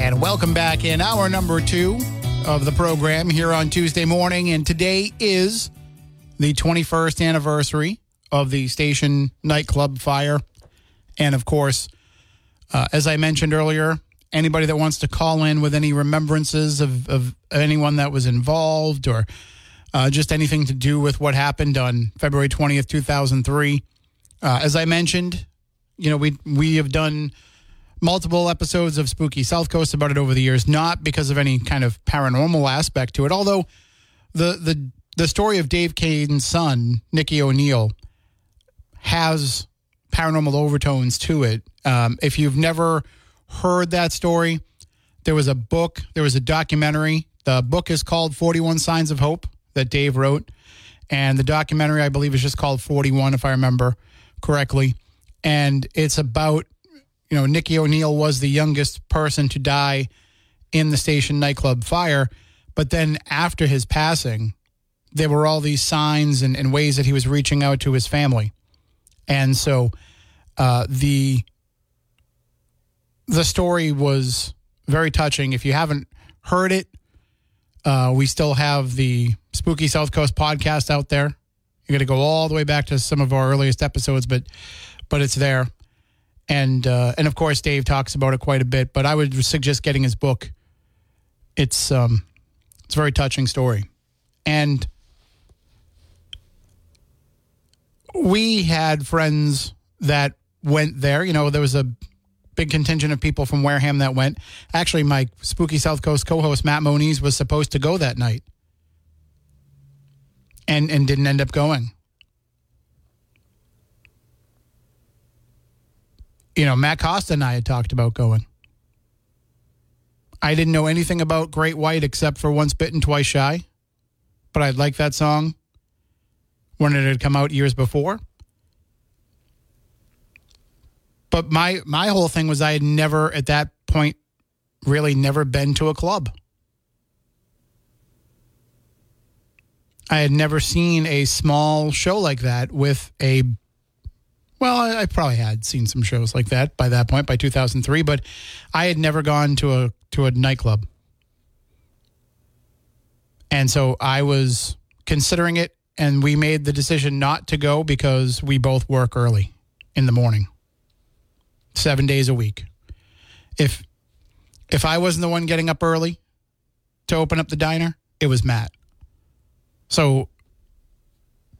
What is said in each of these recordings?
And welcome back in hour number two of the program here on Tuesday morning. And today is the 21st anniversary of the station nightclub fire. And of course, uh, as I mentioned earlier, anybody that wants to call in with any remembrances of, of anyone that was involved or uh, just anything to do with what happened on February 20th, 2003. Uh, as I mentioned, you know, we we have done multiple episodes of Spooky South Coast about it over the years, not because of any kind of paranormal aspect to it. Although the the the story of Dave Kane's son, Nicky O'Neill, has paranormal overtones to it. Um, if you've never heard that story, there was a book, there was a documentary. The book is called 41 Signs of Hope that Dave wrote. And the documentary, I believe, is just called 41, if I remember correctly. And it's about you know, Nicky O'Neill was the youngest person to die in the station nightclub fire. But then after his passing, there were all these signs and, and ways that he was reaching out to his family. And so uh, the the story was very touching. If you haven't heard it, uh, we still have the Spooky South Coast podcast out there. You're going to go all the way back to some of our earliest episodes, but but it's there and uh, and of course Dave talks about it quite a bit. But I would suggest getting his book. It's um, it's a very touching story, and we had friends that went there. You know, there was a big contingent of people from Wareham that went. Actually, my Spooky South Coast co-host Matt Moniz was supposed to go that night, and and didn't end up going. You know, Matt Costa and I had talked about going. I didn't know anything about Great White except for Once Bitten, Twice Shy, but I'd like that song when it had come out years before. But my my whole thing was I had never at that point really never been to a club. I had never seen a small show like that with a well, I, I, probably had seen some shows like that by that point, by 2003, but I had never gone to a to a nightclub, and so I was considering it, and we made the decision not to go because we both work early in the morning, seven days a week. If if I wasn't the one getting up early to open up the diner, it was Matt. So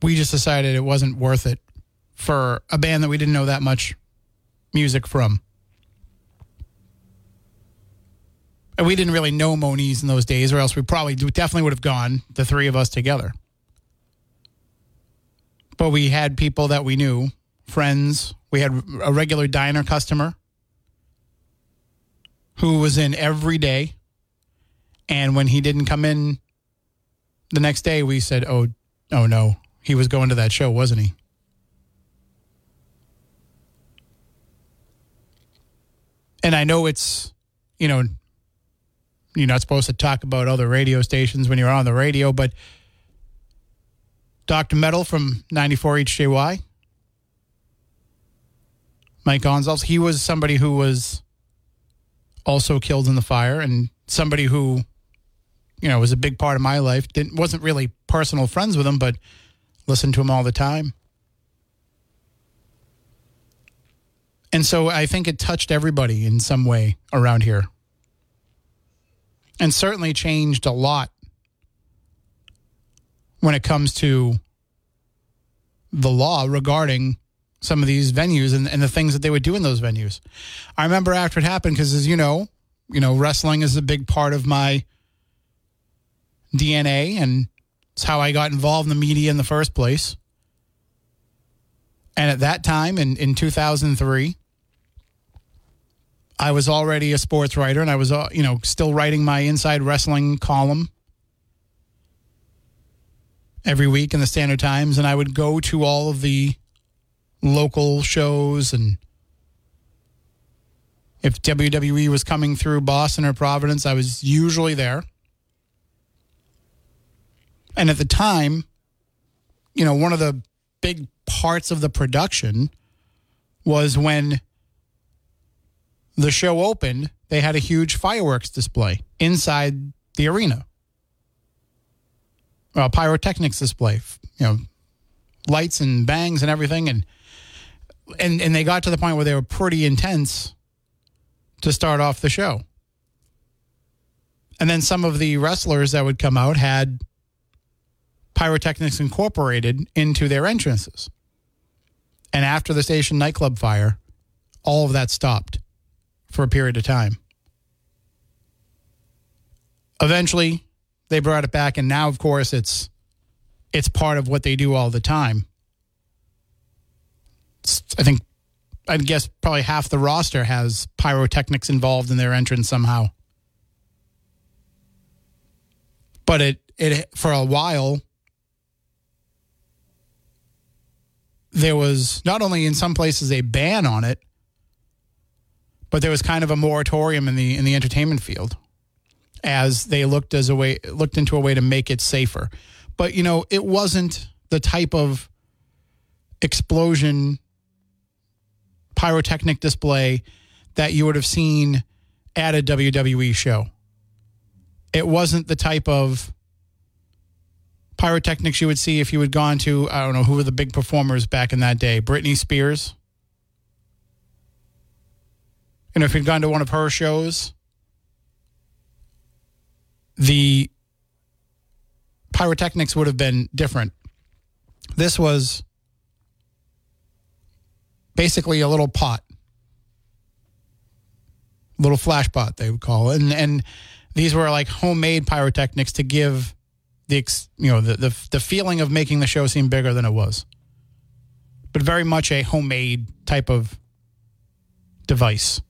we just decided it wasn't worth it for a band that we didn't know that much music from. And we didn't really know Moniz in those days, or else we probably definitely would have gone, the three of us together. But we had people that we knew, friends. We had a regular diner customer who was in every day. And when he didn't come in the next day, we said, oh, oh no, he was going to that show, wasn't he? And I know it's, you know, you're not supposed to talk about other radio stations when you're on the radio, but Dr. Metal from 94 HJY, Mike Gonzalez, he was somebody who was also killed in the fire, and somebody who, you know, was a big part of my life. Didn't wasn't really personal friends with him, but listened to him all the time. And so I think it touched everybody in some way around here. And certainly changed a lot when it comes to the law regarding some of these venues and, and the things that they would do in those venues. I remember after it happened, because as you know, you know, wrestling is a big part of my DNA and it's how I got involved in the media in the first place. And at that time in, in 2003, I was already a sports writer and I was, uh, you know, still writing my inside wrestling column every week in the Standard Times. And I would go to all of the local shows and if WWE was coming through Boston or Providence, I was usually there. And at the time, you know, one of the big parts of the production was when the show opened, they had a huge fireworks display inside the arena. A pyrotechnics display, you know, lights and bangs and everything and and and they got to the point where they were pretty intense to start off the show. And then some of the wrestlers that would come out had pyrotechnics incorporated into their entrances. And after the station nightclub fire, all of that stopped for a period of time. Eventually, they brought it back and now of course it's it's part of what they do all the time. I think I'd guess probably half the roster has pyrotechnics involved in their entrance somehow. But it it for a while there was not only in some places a ban on it, but there was kind of a moratorium in the in the entertainment field as they looked as a way looked into a way to make it safer. But you know, it wasn't the type of explosion pyrotechnic display that you would have seen at a WWE show. It wasn't the type of pyrotechnics you would see if you had gone to, I don't know, who were the big performers back in that day? Britney Spears. And if you'd gone to one of her shows, the pyrotechnics would have been different. This was basically a little pot, little flash pot they would call it, and and these were like homemade pyrotechnics to give the you know the, the the feeling of making the show seem bigger than it was, but very much a homemade type of device.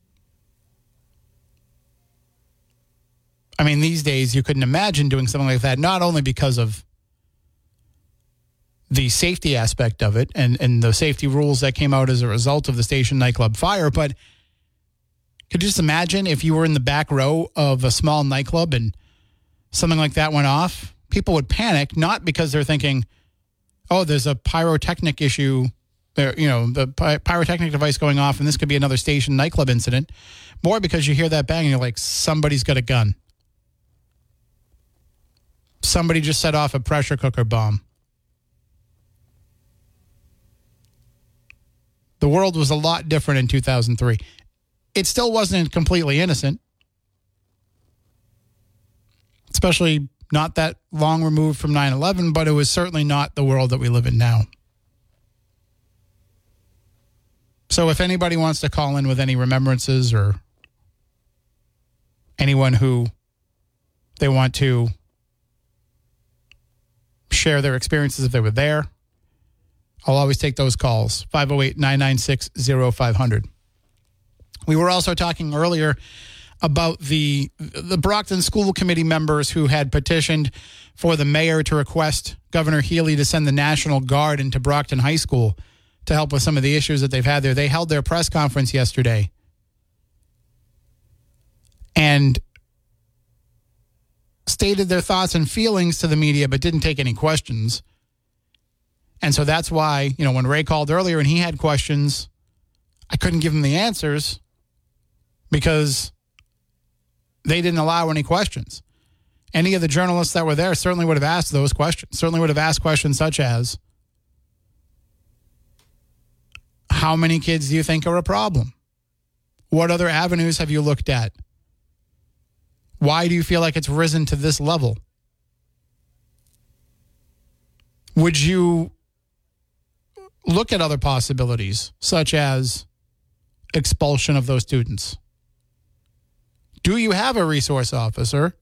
I mean, these days you couldn't imagine doing something like that, not only because of the safety aspect of it and, and the safety rules that came out as a result of the station nightclub fire. But could you just imagine if you were in the back row of a small nightclub and something like that went off? People would panic, not because they're thinking, oh, there's a pyrotechnic issue, there, you know, the pyrotechnic device going off, and this could be another station nightclub incident. More because you hear that bang and you're like, somebody's got a gun. Somebody just set off a pressure cooker bomb. The world was a lot different in 2003. It still wasn't completely innocent, especially not that long removed from 9 11, but it was certainly not the world that we live in now. So if anybody wants to call in with any remembrances or anyone who they want to share their experiences if they were there, I'll always take those calls 508 996 0500. We were also talking earlier about the the Brockton School Committee members who had petitioned for the mayor to request Governor Healey to send the National Guard into Brockton High School to help with some of the issues that they've had there. They held their press conference yesterday. And stated their thoughts and feelings to the media but didn't take any questions. And so that's why, you know, when Ray called earlier and he had questions, I couldn't give him the answers because they didn't allow any questions. Any of the journalists that were there certainly would have asked those questions, certainly would have asked questions such as How many kids do you think are a problem? What other avenues have you looked at? Why do you feel like it's risen to this level? Would you look at other possibilities, such as expulsion of those students? Do you have a resource officer?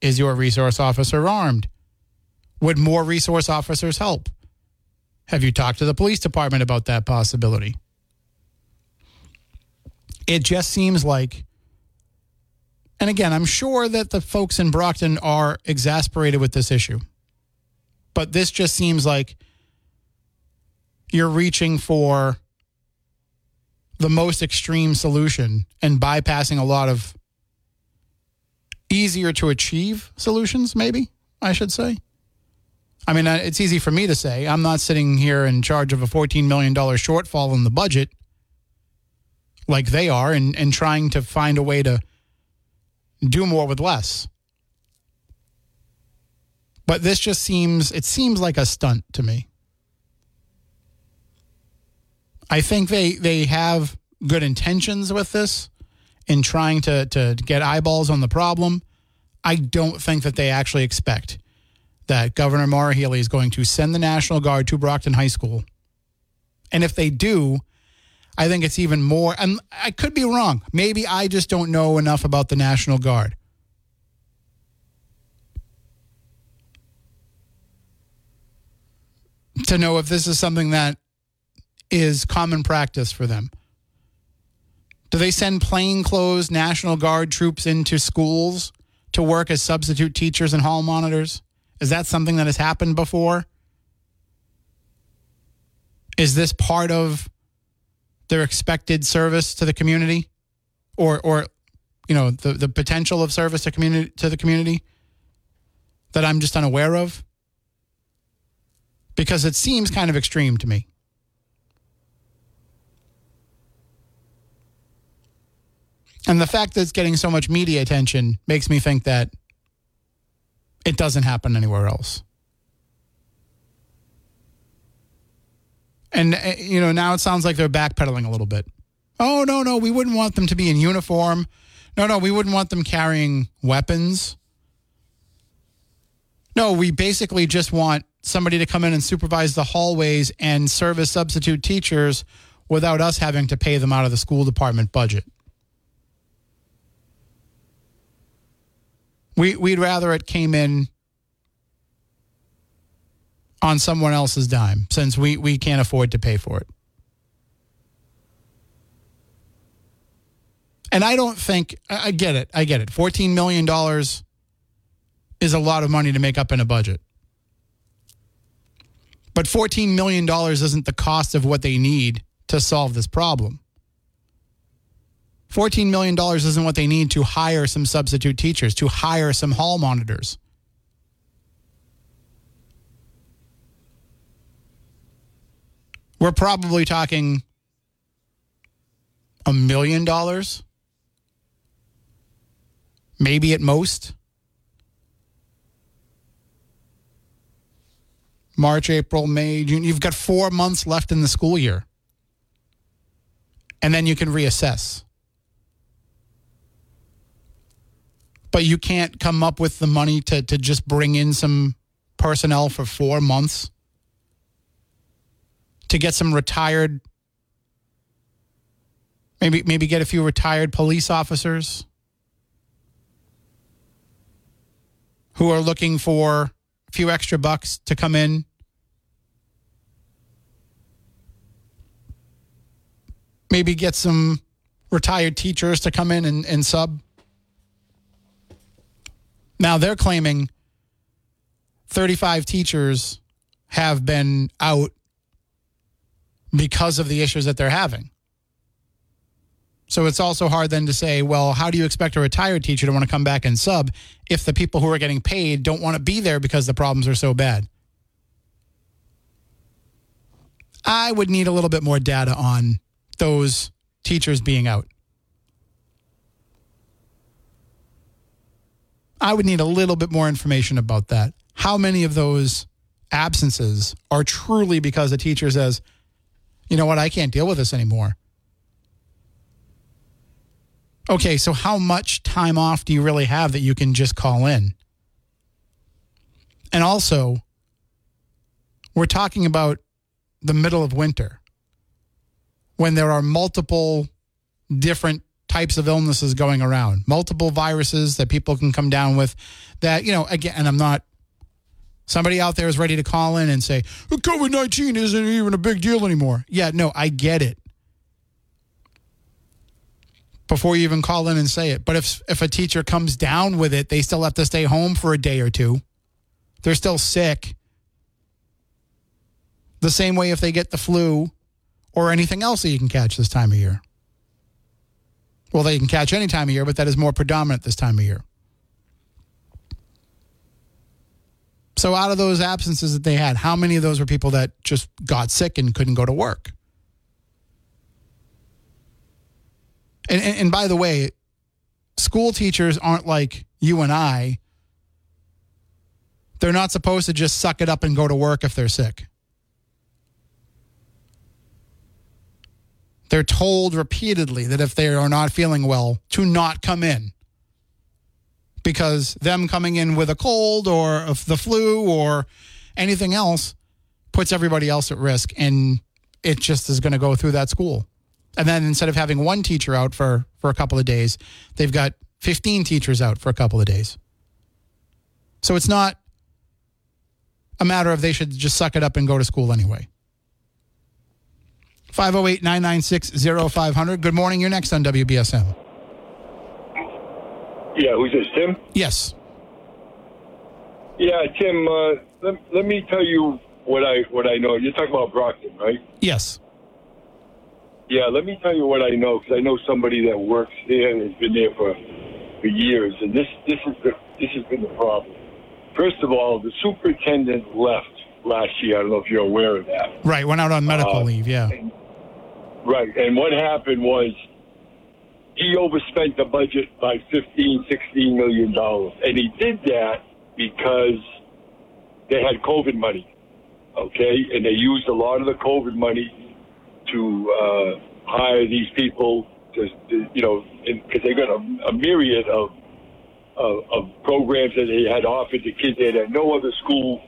Is your resource officer armed? Would more resource officers help? Have you talked to the police department about that possibility? It just seems like, and again, I'm sure that the folks in Brockton are exasperated with this issue, but this just seems like you're reaching for the most extreme solution and bypassing a lot of easier to achieve solutions, maybe, I should say. I mean, it's easy for me to say. I'm not sitting here in charge of a $14 million shortfall in the budget like they are and, and trying to find a way to do more with less. But this just seems, it seems like a stunt to me. I think they, they have good intentions with this in trying to, to get eyeballs on the problem. I don't think that they actually expect that Governor Maura Healey is going to send the National Guard to Brockton High School. And if they do, I think it's even more, and I could be wrong. Maybe I just don't know enough about the National Guard. To know if this is something that is common practice for them. Do they send plainclothes National Guard troops into schools to work as substitute teachers and hall monitors? Is that something that has happened before? Is this part of their expected service to the community or or you know the the potential of service to community to the community that I'm just unaware of? Because it seems kind of extreme to me. And the fact that it's getting so much media attention makes me think that it doesn't happen anywhere else. And, uh, you know, now it sounds like they're backpedaling a little bit. Oh, no, no, we wouldn't want them to be in uniform. No, no, we wouldn't want them carrying weapons. No, we basically just want somebody to come in and supervise the hallways and serve as substitute teachers without us having to pay them out of the school department budget. We we'd rather it came in on someone else's dime since we, we can't afford to pay for it. And I don't think I get it. I get it. $14 million is a lot of money to make up in a budget. But $14 million isn't the cost of what they need to solve this problem. $14 million isn't what they need to hire some substitute teachers, to hire some hall monitors. We're probably talking a million dollars, maybe at most. March, April, May, June. You've got four months left in the school year. And then you can reassess. but you can't come up with the money to, to just bring in some personnel for four months to get some retired maybe maybe get a few retired police officers who are looking for a few extra bucks to come in. Maybe get some retired teachers to come in and, and sub. Now they're claiming 35 teachers have been out because of the issues that they're having. So it's also hard then to say, well, how do you expect a retired teacher to want to come back and sub if the people who are getting paid don't want to be there because the problems are so bad? I would need a little bit more data on those teachers being out. I would need a little bit more information about that. How many of those absences are truly because the teacher says, you know what, I can't deal with this anymore? Okay, so how much time off do you really have that you can just call in? And also, we're talking about the middle of winter when there are multiple different types of illnesses going around, multiple viruses that people can come down with. That, you know, again, and I'm not, somebody out there is ready to call in and say, COVID 19 isn't even a big deal anymore. Yeah, no, I get it. Before you even call in and say it. But if, if a teacher comes down with it, they still have to stay home for a day or two. They're still sick. The same way if they get the flu or anything else that you can catch this time of year. Well, they can catch any time of year, but that is more predominant this time of year. So, out of those absences that they had, how many of those were people that just got sick and couldn't go to work? And, and, and by the way, school teachers aren't like you and I. They're not supposed to just suck it up and go to work if they're sick. They're told repeatedly that if they are not feeling well, to not come in. Because them coming in with a cold or the flu or anything else puts everybody else at risk. And it just is going to go through that school. And then instead of having one teacher out for, for a couple of days, they've got 15 teachers out for a couple of days. So it's not a matter of they should just suck it up and go to school anyway. 508 996 0500. Good morning. You're next on WBSM. Yeah, who's this, Tim? Yes. Yeah, Tim, uh, let, let me tell you what I what I know. You're talking about Brockton, right? Yes. Yeah, let me tell you what I know because I know somebody that works there and has been there for for years, and this this is the this has been the problem. First of all, the superintendent left last year. I don't know if you're aware of that. Right, went out on medical uh, leave. Yeah. And, right, and what happened was he overspent the budget by 15, 16 million dollars, and he did that because they had COVID money. Okay, and they used a lot of the COVID money to uh, hire these people to, to you know, because they got a, a myriad of, of, of programs that they had offered to kids there that no other school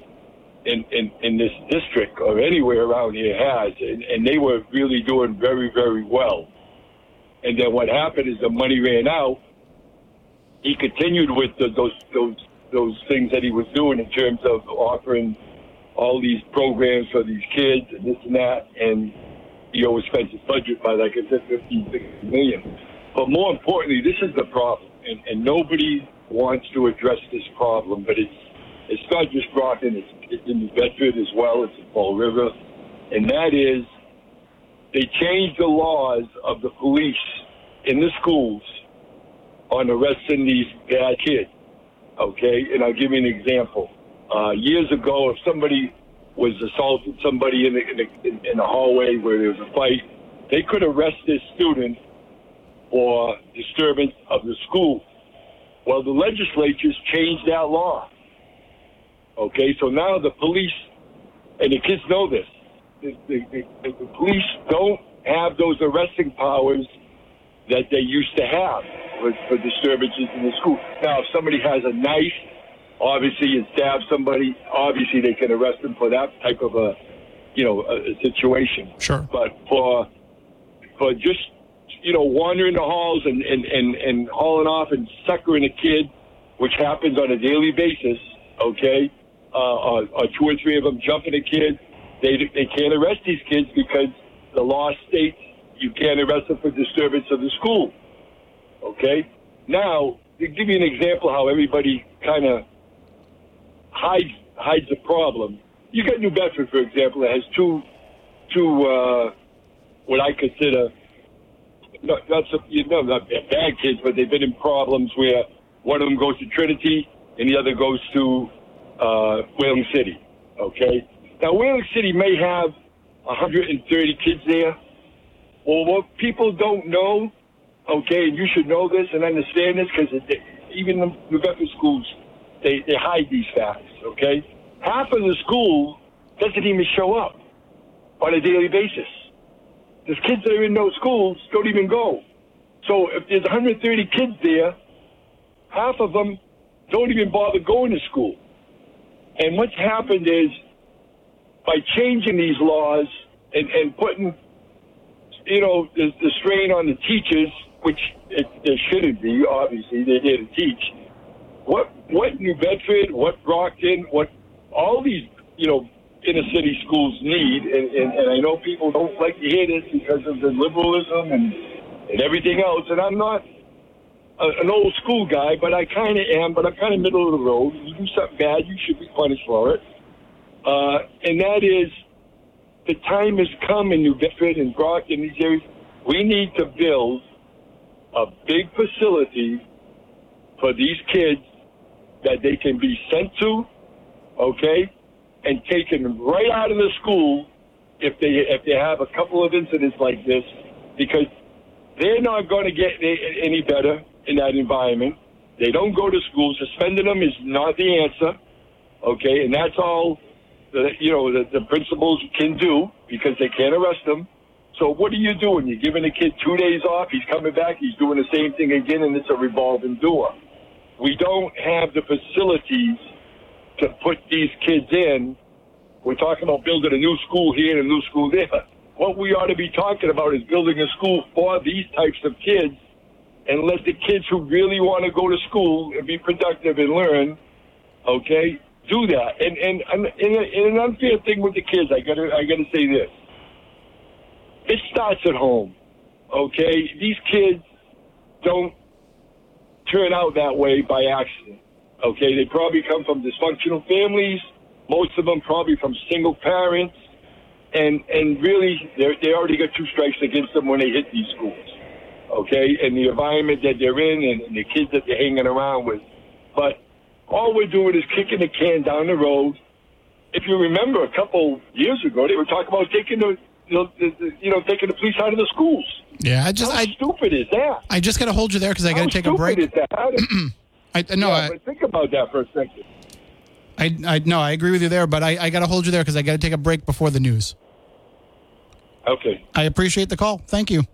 in, in, in this district or anywhere around here has, and, and they were really doing very, very well. And then what happened is the money ran out. He continued with the, those those those things that he was doing in terms of offering all these programs for these kids and this and that, and he always overspent his budget by, like I said, 15, 16 million. But more importantly, this is the problem, and, and nobody wants to address this problem, but it's it's not just Brockton, it's, it's in New Bedford as well, it's in Fall River, and that is they changed the laws of the police in the schools on arresting these bad kids. Okay, and I'll give you an example. Uh, years ago, if somebody was assaulted somebody in the, in the in the hallway where there was a fight, they could arrest this student for disturbance of the school. Well, the legislatures changed that law. Okay, so now the police and the kids know this. The, the, the, the police don't have those arresting powers that they used to have for, for disturbances in the school. Now, if somebody has a knife, obviously, and stabs somebody, obviously they can arrest them for that type of a, you know, a, a situation. Sure. But for for just you know wandering the halls and and and, and hauling off and suckering a kid, which happens on a daily basis, okay, uh, or, or two or three of them jumping a kid, they they can't arrest these kids because the law states you can't arrest them for disturbance of the school. Okay? Now, to give you an example how everybody kind of hides hides the problem. You got New Bedford, for example, that has two two uh, what I consider not not, some, you know, not bad kids, but they've been in problems where one of them goes to Trinity and the other goes to uh, Whaling City. Okay, now Whaling City may have 130 kids there. Well, what people don't know okay, and you should know this and understand this because even the New schools, they, they hide these facts, okay? Half of the school doesn't even show up on a daily basis. There's kids that are in those schools don't even go. So if there's 130 kids there, half of them don't even bother going to school. And what's happened is by changing these laws and, and putting, you know, the, the strain on the teachers, which it, there shouldn't be, obviously, they're here to teach. What, what New Bedford, what Brockton, what all these, you know, inner city schools need, and, and, and I know people don't like to hear this because of the liberalism and, and everything else, and I'm not a, an old school guy, but I kind of am, but I'm kind of middle of the road. You do something bad, you should be punished for it. Uh, and that is the time has come in New Bedford and Brockton, these areas. We need to build a big facility for these kids that they can be sent to, okay, and taken right out of the school if they if they have a couple of incidents like this, because they're not going to get any better in that environment. They don't go to school. Suspending them is not the answer, okay, and that's all you know, the, the principals can do because they can't arrest them. So what are you doing? You're giving the kid two days off. He's coming back. He's doing the same thing again, and it's a revolving door. We don't have the facilities to put these kids in. We're talking about building a new school here and a new school there. What we ought to be talking about is building a school for these types of kids and let the kids who really want to go to school and be productive and learn, okay, do that. And and, and, and an unfair thing with the kids, I gotta I gotta say this. It starts at home. Okay, these kids don't turn out that way by accident. Okay, they probably come from dysfunctional families. Most of them probably from single parents, and and really they they already got two strikes against them when they hit these schools. Okay, and the environment that they're in and, and the kids that they're hanging around with. But all we're doing is kicking the can down the road. If you remember, a couple years ago, they were talking about taking the, you know, you know taking the police out of the schools. Yeah, I just How I stupid is that? I just got to hold you there because I got to take a stupid break. Is that? I no, yeah, I, think about that for a second. I I no, I agree with you there, but I, I got to hold you there because I got to take a break before the news. Okay, I appreciate the call. Thank you.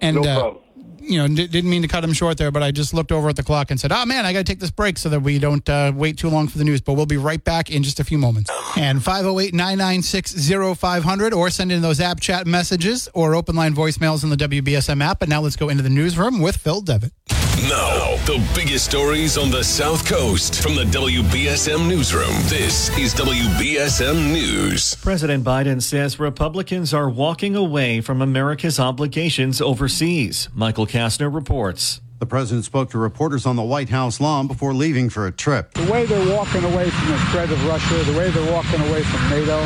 And no uh, problem. You know, d- didn't mean to cut him short there, but I just looked over at the clock and said, "Oh man, I got to take this break so that we don't uh, wait too long for the news." But we'll be right back in just a few moments. And 508-996-0500 or send in those app chat messages or open line voicemails in the WBSM app. But now let's go into the newsroom with Phil Devitt. Now, the biggest stories on the South Coast from the WBSM Newsroom. This is WBSM News. President Biden says Republicans are walking away from America's obligations overseas. Michael Kastner reports. The president spoke to reporters on the White House lawn before leaving for a trip. The way they're walking away from the threat of Russia, the way they're walking away from NATO,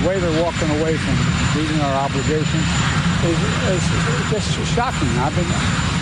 the way they're walking away from meeting our obligations is, is just shocking. I've been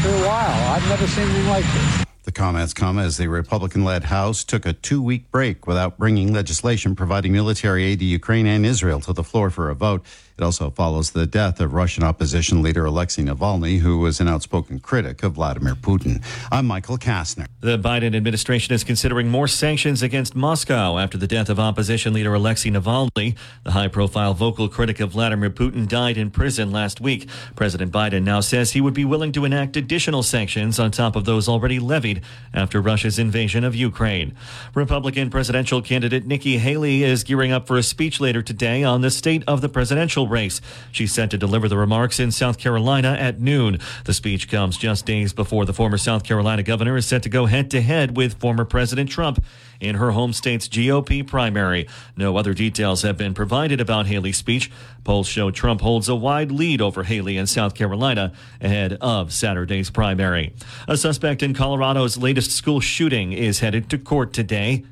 for a while. I've never seen anything like this. The comments come as the Republican led House took a two week break without bringing legislation providing military aid to Ukraine and Israel to the floor for a vote. It also follows the death of Russian opposition leader Alexei Navalny, who was an outspoken critic of Vladimir Putin. I'm Michael Kastner. The Biden administration is considering more sanctions against Moscow after the death of opposition leader Alexei Navalny. The high profile vocal critic of Vladimir Putin died in prison last week. President Biden now says he would be willing to enact additional sanctions on top of those already levied after Russia's invasion of Ukraine. Republican presidential candidate Nikki Haley is gearing up for a speech later today on the state of the presidential race. She's set to deliver the remarks in South Carolina at noon. The speech comes just days before the former South Carolina governor is set to go head to head with former President Trump in her home state's GOP primary. No other details have been provided about Haley's speech. Polls show Trump holds a wide lead over Haley in South Carolina ahead of Saturday's primary. A suspect in Colorado's latest school shooting is headed to court today.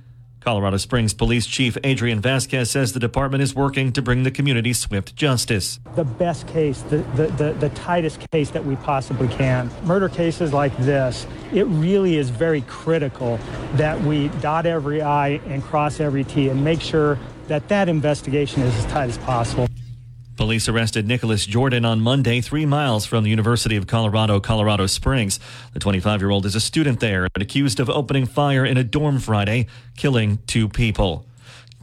Colorado Springs Police Chief Adrian Vasquez says the department is working to bring the community swift justice. the best case, the, the, the, the tightest case that we possibly can. Murder cases like this, it really is very critical that we dot every I and cross every T and make sure that that investigation is as tight as possible. Police arrested Nicholas Jordan on Monday, three miles from the University of Colorado, Colorado Springs. The 25 year old is a student there and accused of opening fire in a dorm Friday, killing two people.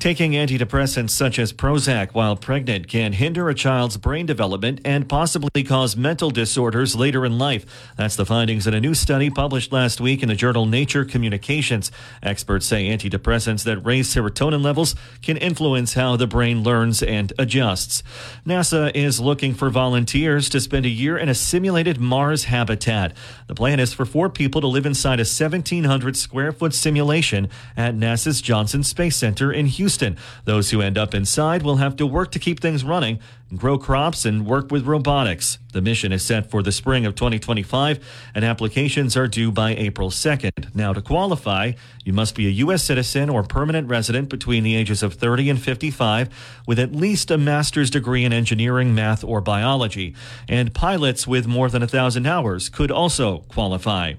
Taking antidepressants such as Prozac while pregnant can hinder a child's brain development and possibly cause mental disorders later in life. That's the findings in a new study published last week in the journal Nature Communications. Experts say antidepressants that raise serotonin levels can influence how the brain learns and adjusts. NASA is looking for volunteers to spend a year in a simulated Mars habitat. The plan is for four people to live inside a 1,700 square foot simulation at NASA's Johnson Space Center in Houston. Houston. Those who end up inside will have to work to keep things running, grow crops, and work with robotics. The mission is set for the spring of 2025, and applications are due by April 2nd. Now, to qualify, you must be a U.S. citizen or permanent resident between the ages of 30 and 55 with at least a master's degree in engineering, math, or biology. And pilots with more than a thousand hours could also qualify.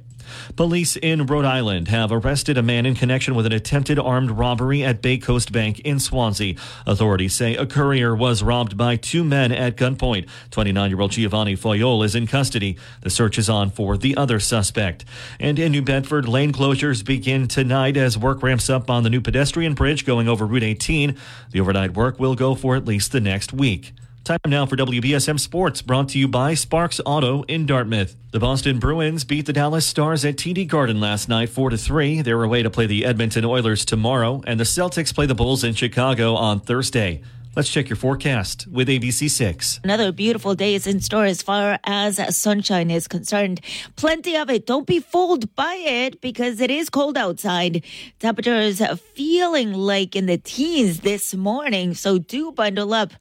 Police in Rhode Island have arrested a man in connection with an attempted armed robbery at BayCoast Bank in Swansea. Authorities say a courier was robbed by two men at gunpoint. 29 year old Giovanni Foyol is in custody. The search is on for the other suspect. And in New Bedford, lane closures begin tonight as work ramps up on the new pedestrian bridge going over Route 18. The overnight work will go for at least the next week. Time now for WBSM Sports, brought to you by Sparks Auto in Dartmouth. The Boston Bruins beat the Dallas Stars at TD Garden last night 4 to 3. They're away to play the Edmonton Oilers tomorrow, and the Celtics play the Bulls in Chicago on Thursday. Let's check your forecast with ABC6. Another beautiful day is in store as far as sunshine is concerned. Plenty of it. Don't be fooled by it because it is cold outside. Temperatures feeling like in the teens this morning, so do bundle up.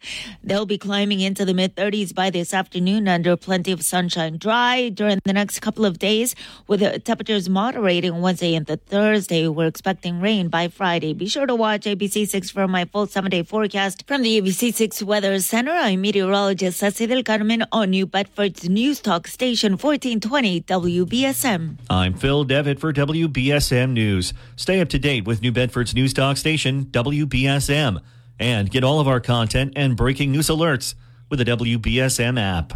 They'll be climbing into the mid 30s by this afternoon under plenty of sunshine. Dry during the next couple of days with temperatures moderating Wednesday and the Thursday. We're expecting rain by Friday. Be sure to watch ABC6 for my full seven day forecast from from the ABC6 Weather Center, I'm meteorologist Ceci del Carmen on New Bedford's News Talk Station 1420 WBSM. I'm Phil Devitt for WBSM News. Stay up to date with New Bedford's News Talk Station WBSM and get all of our content and breaking news alerts with the WBSM app.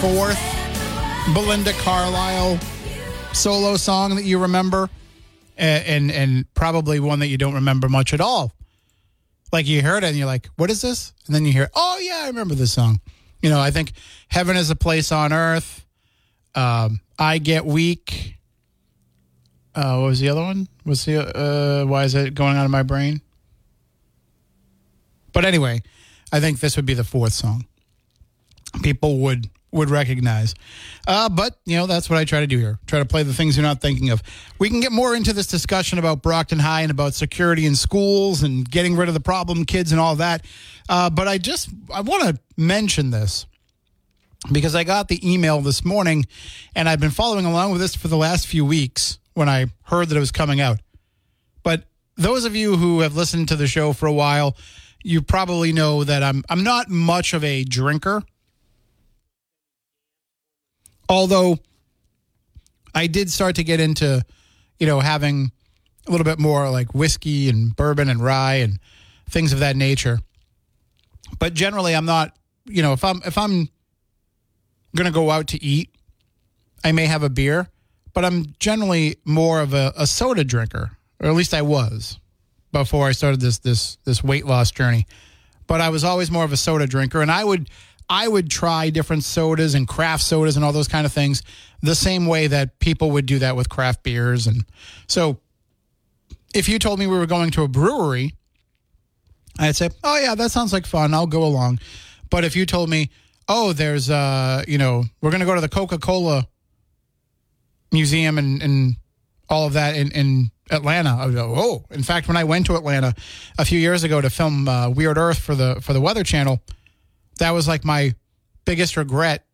Fourth Belinda Carlisle solo song that you remember, and, and and probably one that you don't remember much at all. Like you heard it and you're like, "What is this?" And then you hear, "Oh yeah, I remember this song." You know, I think "Heaven is a Place on Earth," um, "I Get Weak." Uh, what was the other one? Was the uh, why is it going on in my brain? But anyway, I think this would be the fourth song people would would recognize. Uh, but, you know, that's what I try to do here. Try to play the things you're not thinking of. We can get more into this discussion about Brockton High and about security in schools and getting rid of the problem kids and all that. Uh, but I just, I want to mention this because I got the email this morning and I've been following along with this for the last few weeks when I heard that it was coming out. But those of you who have listened to the show for a while, you probably know that I'm I'm not much of a drinker. Although I did start to get into, you know, having a little bit more like whiskey and bourbon and rye and things of that nature. But generally I'm not, you know, if I'm if I'm to go out to eat, I may have a beer, but I'm generally more of a, a soda drinker, or at least I was before I started this this this weight loss journey. But I was always more of a soda drinker, and I would I would try different sodas and craft sodas and all those kind of things the same way that people would do that with craft beers. And so, if you told me we were going to a brewery, I'd say, "Oh yeah, that sounds like fun. I'll go along." But if you told me, "Oh, there's uh, you know, we're going to go to the Coca Cola museum and, and all of that in, in Atlanta. Go, oh, in fact, when I went to Atlanta a few years ago to film uh, Weird Earth for the for the Weather Channel, that was like my biggest regret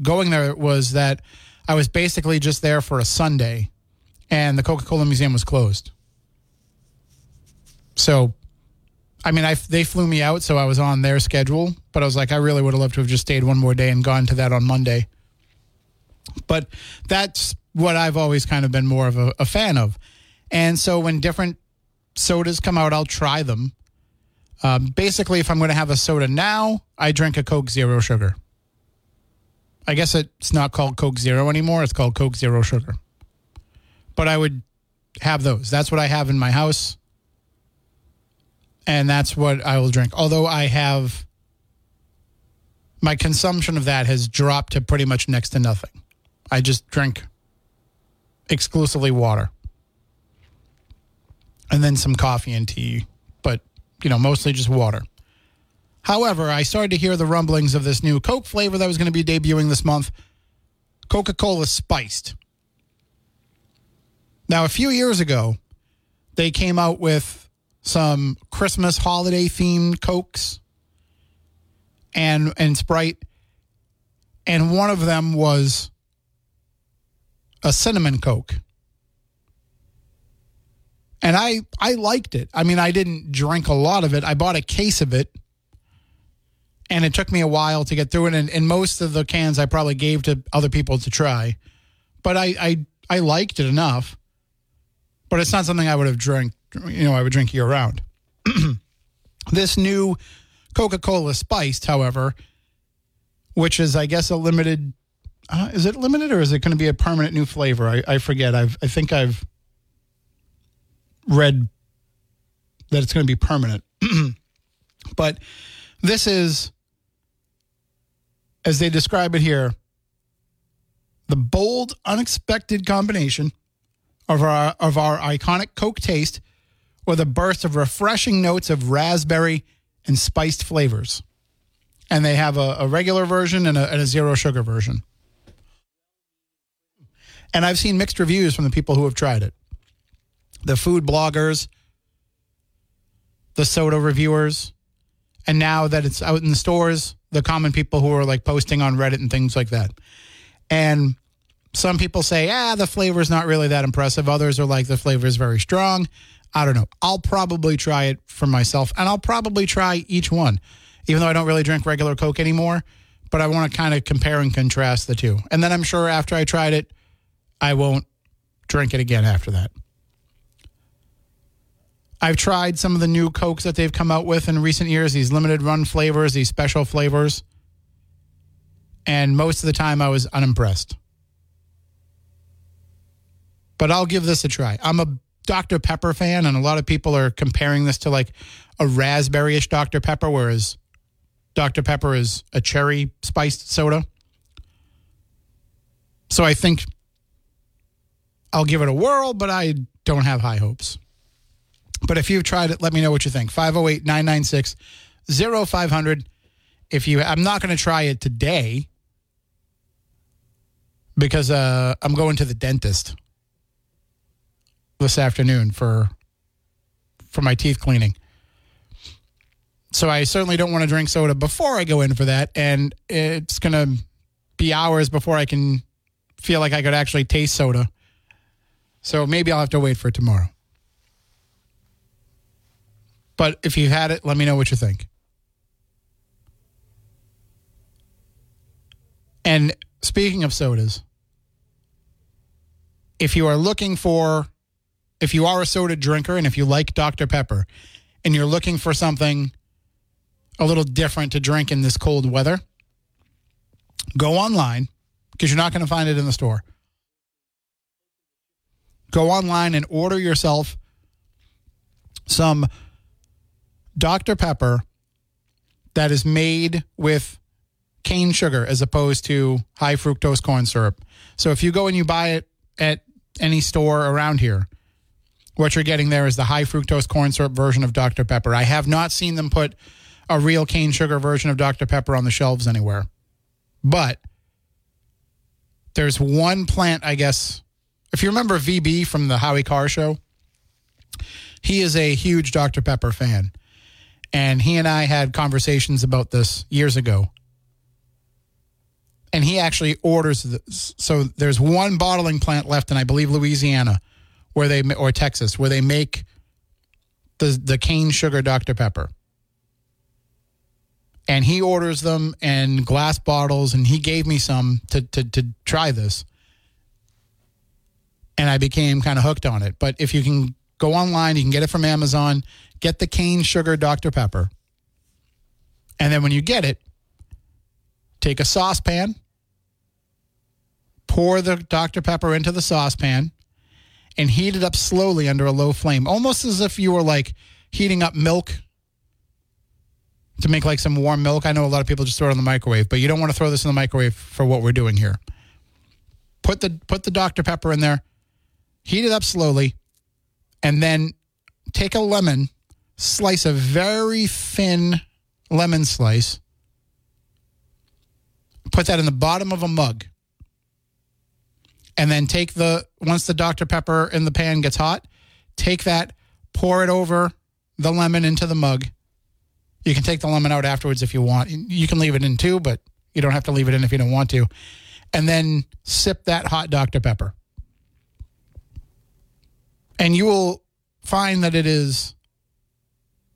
going there was that I was basically just there for a Sunday, and the Coca Cola Museum was closed. So, I mean, I they flew me out, so I was on their schedule. But I was like, I really would have loved to have just stayed one more day and gone to that on Monday. But that's what I've always kind of been more of a, a fan of. And so when different sodas come out, I'll try them. Um, basically, if I'm going to have a soda now, I drink a Coke Zero Sugar. I guess it's not called Coke Zero anymore. It's called Coke Zero Sugar. But I would have those. That's what I have in my house. And that's what I will drink. Although I have my consumption of that has dropped to pretty much next to nothing. I just drink exclusively water. And then some coffee and tea, but you know, mostly just water. However, I started to hear the rumblings of this new Coke flavor that was going to be debuting this month Coca Cola Spiced. Now, a few years ago, they came out with some Christmas holiday themed Cokes and, and Sprite. And one of them was a cinnamon Coke. And I, I liked it. I mean, I didn't drink a lot of it. I bought a case of it and it took me a while to get through it. And, and most of the cans I probably gave to other people to try, but I, I I liked it enough. But it's not something I would have drank. You know, I would drink year round. this new Coca Cola spiced, however, which is I guess a limited. Uh, is it limited or is it going to be a permanent new flavor? I, I forget. I've I think I've read that it's going to be permanent. but this is, as they describe it here, the bold, unexpected combination of our of our iconic Coke taste with a burst of refreshing notes of raspberry and spiced flavors. And they have a, a regular version and a, and a zero sugar version. And I've seen mixed reviews from the people who have tried it. The food bloggers, the soda reviewers, and now that it's out in the stores, the common people who are like posting on Reddit and things like that. And some people say, ah, the flavor is not really that impressive. Others are like, the flavor is very strong. I don't know. I'll probably try it for myself, and I'll probably try each one, even though I don't really drink regular Coke anymore. But I want to kind of compare and contrast the two. And then I'm sure after I tried it, I won't drink it again after that. I've tried some of the new Cokes that they've come out with in recent years, these limited run flavors, these special flavors. And most of the time I was unimpressed. But I'll give this a try. I'm a Dr. Pepper fan, and a lot of people are comparing this to like a raspberry-ish Dr. Pepper, whereas Dr. Pepper is a cherry spiced soda. So I think I'll give it a whirl, but I don't have high hopes. But if you've tried it, let me know what you think. 508 996 0500. If you, I'm not going to try it today because uh, I'm going to the dentist this afternoon for for my teeth cleaning. So I certainly don't want to drink soda before I go in for that, and it's going to be hours before I can feel like I could actually taste soda. So maybe I'll have to wait for tomorrow. But if you've had it, let me know what you think. And speaking of sodas, if you are looking for, if you are a soda drinker and if you like Dr. Pepper and you're looking for something a little different to drink in this cold weather, go online, because you're not going to find it in the store. Go online and order yourself some Dr. Pepper that is made with cane sugar as opposed to high fructose corn syrup. So if you go and you buy it at any store around here, what you're getting there is the high fructose corn syrup version of Dr. Pepper. I have not seen them put a real cane sugar version of Dr. Pepper on the shelves anywhere. But there's one plant, I guess. If you remember VB from the Howie Carr show, he is a huge Dr. Pepper fan. And he and I had conversations about this years ago. And he actually orders. So there's one bottling plant left in, I believe, Louisiana, where they or Texas, where they make the the cane sugar Dr. Pepper. And he orders them in glass bottles, and he gave me some to to, to try this. And I became kind of hooked on it. But if you can go online, you can get it from Amazon get the cane sugar Dr. Pepper. And then when you get it, take a saucepan, pour the Dr. Pepper into the saucepan, and heat it up slowly under a low flame, almost as if you were like heating up milk to make like some warm milk. I know a lot of people just throw it in the microwave, but you don't want to throw this in the microwave for what we're doing here. Put the put the Dr. Pepper in there, heat it up slowly, and then take a lemon slice a very thin lemon slice, put that in the bottom of a mug, and then take the, once the Dr. Pepper in the pan gets hot, take that, pour it over the lemon into the mug. You can take the lemon out afterwards if you want. You can leave it in too, but you don't have to leave it in if you don't want to. And then sip that hot Dr. Pepper. And you will find that it is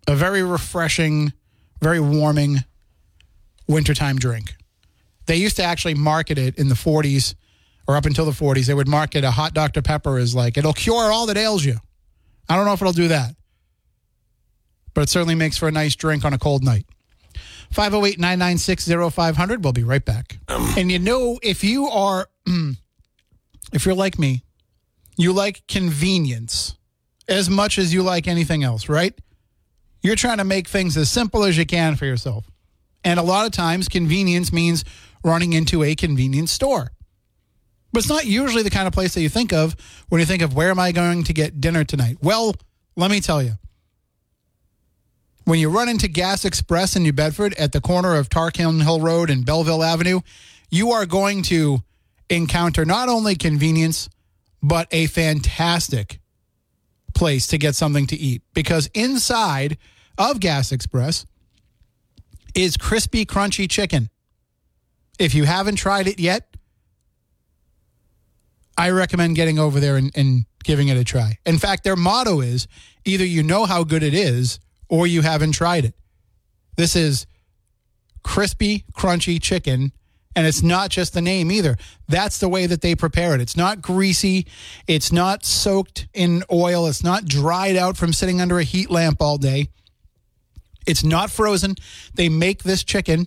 a very refreshing, very warming wintertime drink. They used to actually market it in the 40s or up until the 40s. They would market a hot Dr. Pepper as like, it'll cure all that ails you. I don't know if it'll do that, but it certainly makes for a nice drink on a cold night. 508 996 0500. We'll be right back. And you know, if you are, if you're like me, you like convenience as much as you like anything else, right? You're trying to make things as simple as you can for yourself. And a lot of times, convenience means running into a convenience store. But it's not usually the kind of place that you think of when you think of where am I going to get dinner tonight? Well, let me tell you. When you run into Gas Express in New Bedford at the corner of Tarkiln Hill Road and Belleville Avenue, you are going to encounter not only convenience, but a fantastic place to get something to eat. Because inside of Gas Express is crispy, crunchy chicken. If you haven't tried it yet, I recommend getting over there and, and, giving it a try. In fact, their motto is either you know how good it is or you haven't tried it. This is crispy, crunchy chicken. And it's not just the name either. That's the way that they prepare it. It's not greasy. It's not soaked in oil. It's not dried out from sitting under a heat lamp all day. It's not frozen. They make this chicken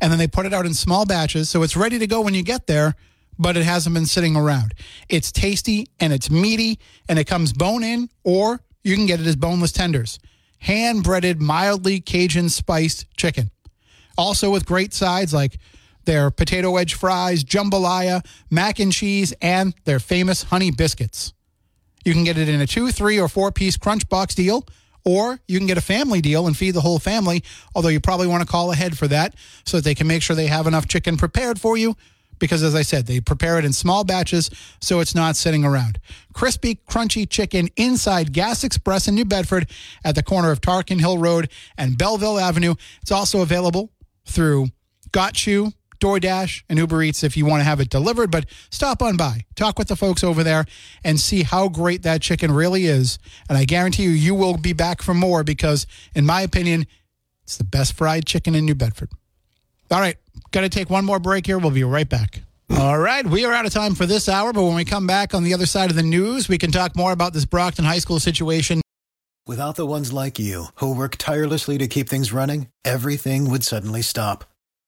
and then they put it out in small batches. So it's ready to go when you get there, but it hasn't been sitting around. It's tasty and it's meaty and it comes bone in, or you can get it as boneless tenders. Hand breaded, mildly Cajun spiced chicken. Also with great sides like their potato wedge fries, jambalaya, mac and cheese, and their famous honey biscuits. You can get it in a two, three, or four piece crunch box deal or you can get a family deal and feed the whole family, although you probably want to call ahead for that so that they can make sure they have enough chicken prepared for you. Because as I said, they prepare it in small batches so it's not sitting around. Crispy, crunchy chicken inside Gas Express in New Bedford at the corner of Tarkiln Hill Road and Belleville Avenue. It's also available through Got You, DoorDash, and Uber Eats if you want to have it delivered. But stop on by, talk with the folks over there, and see how great that chicken really is. And I guarantee you, you will be back for more because, in my opinion, it's the best fried chicken in New Bedford. All right, got to take one more break here. We'll be right back. All right, we are out of time for this hour, but when we come back on the other side of the news, we can talk more about this Brockton High School situation. Without the ones like you, who work tirelessly to keep things running, everything would suddenly stop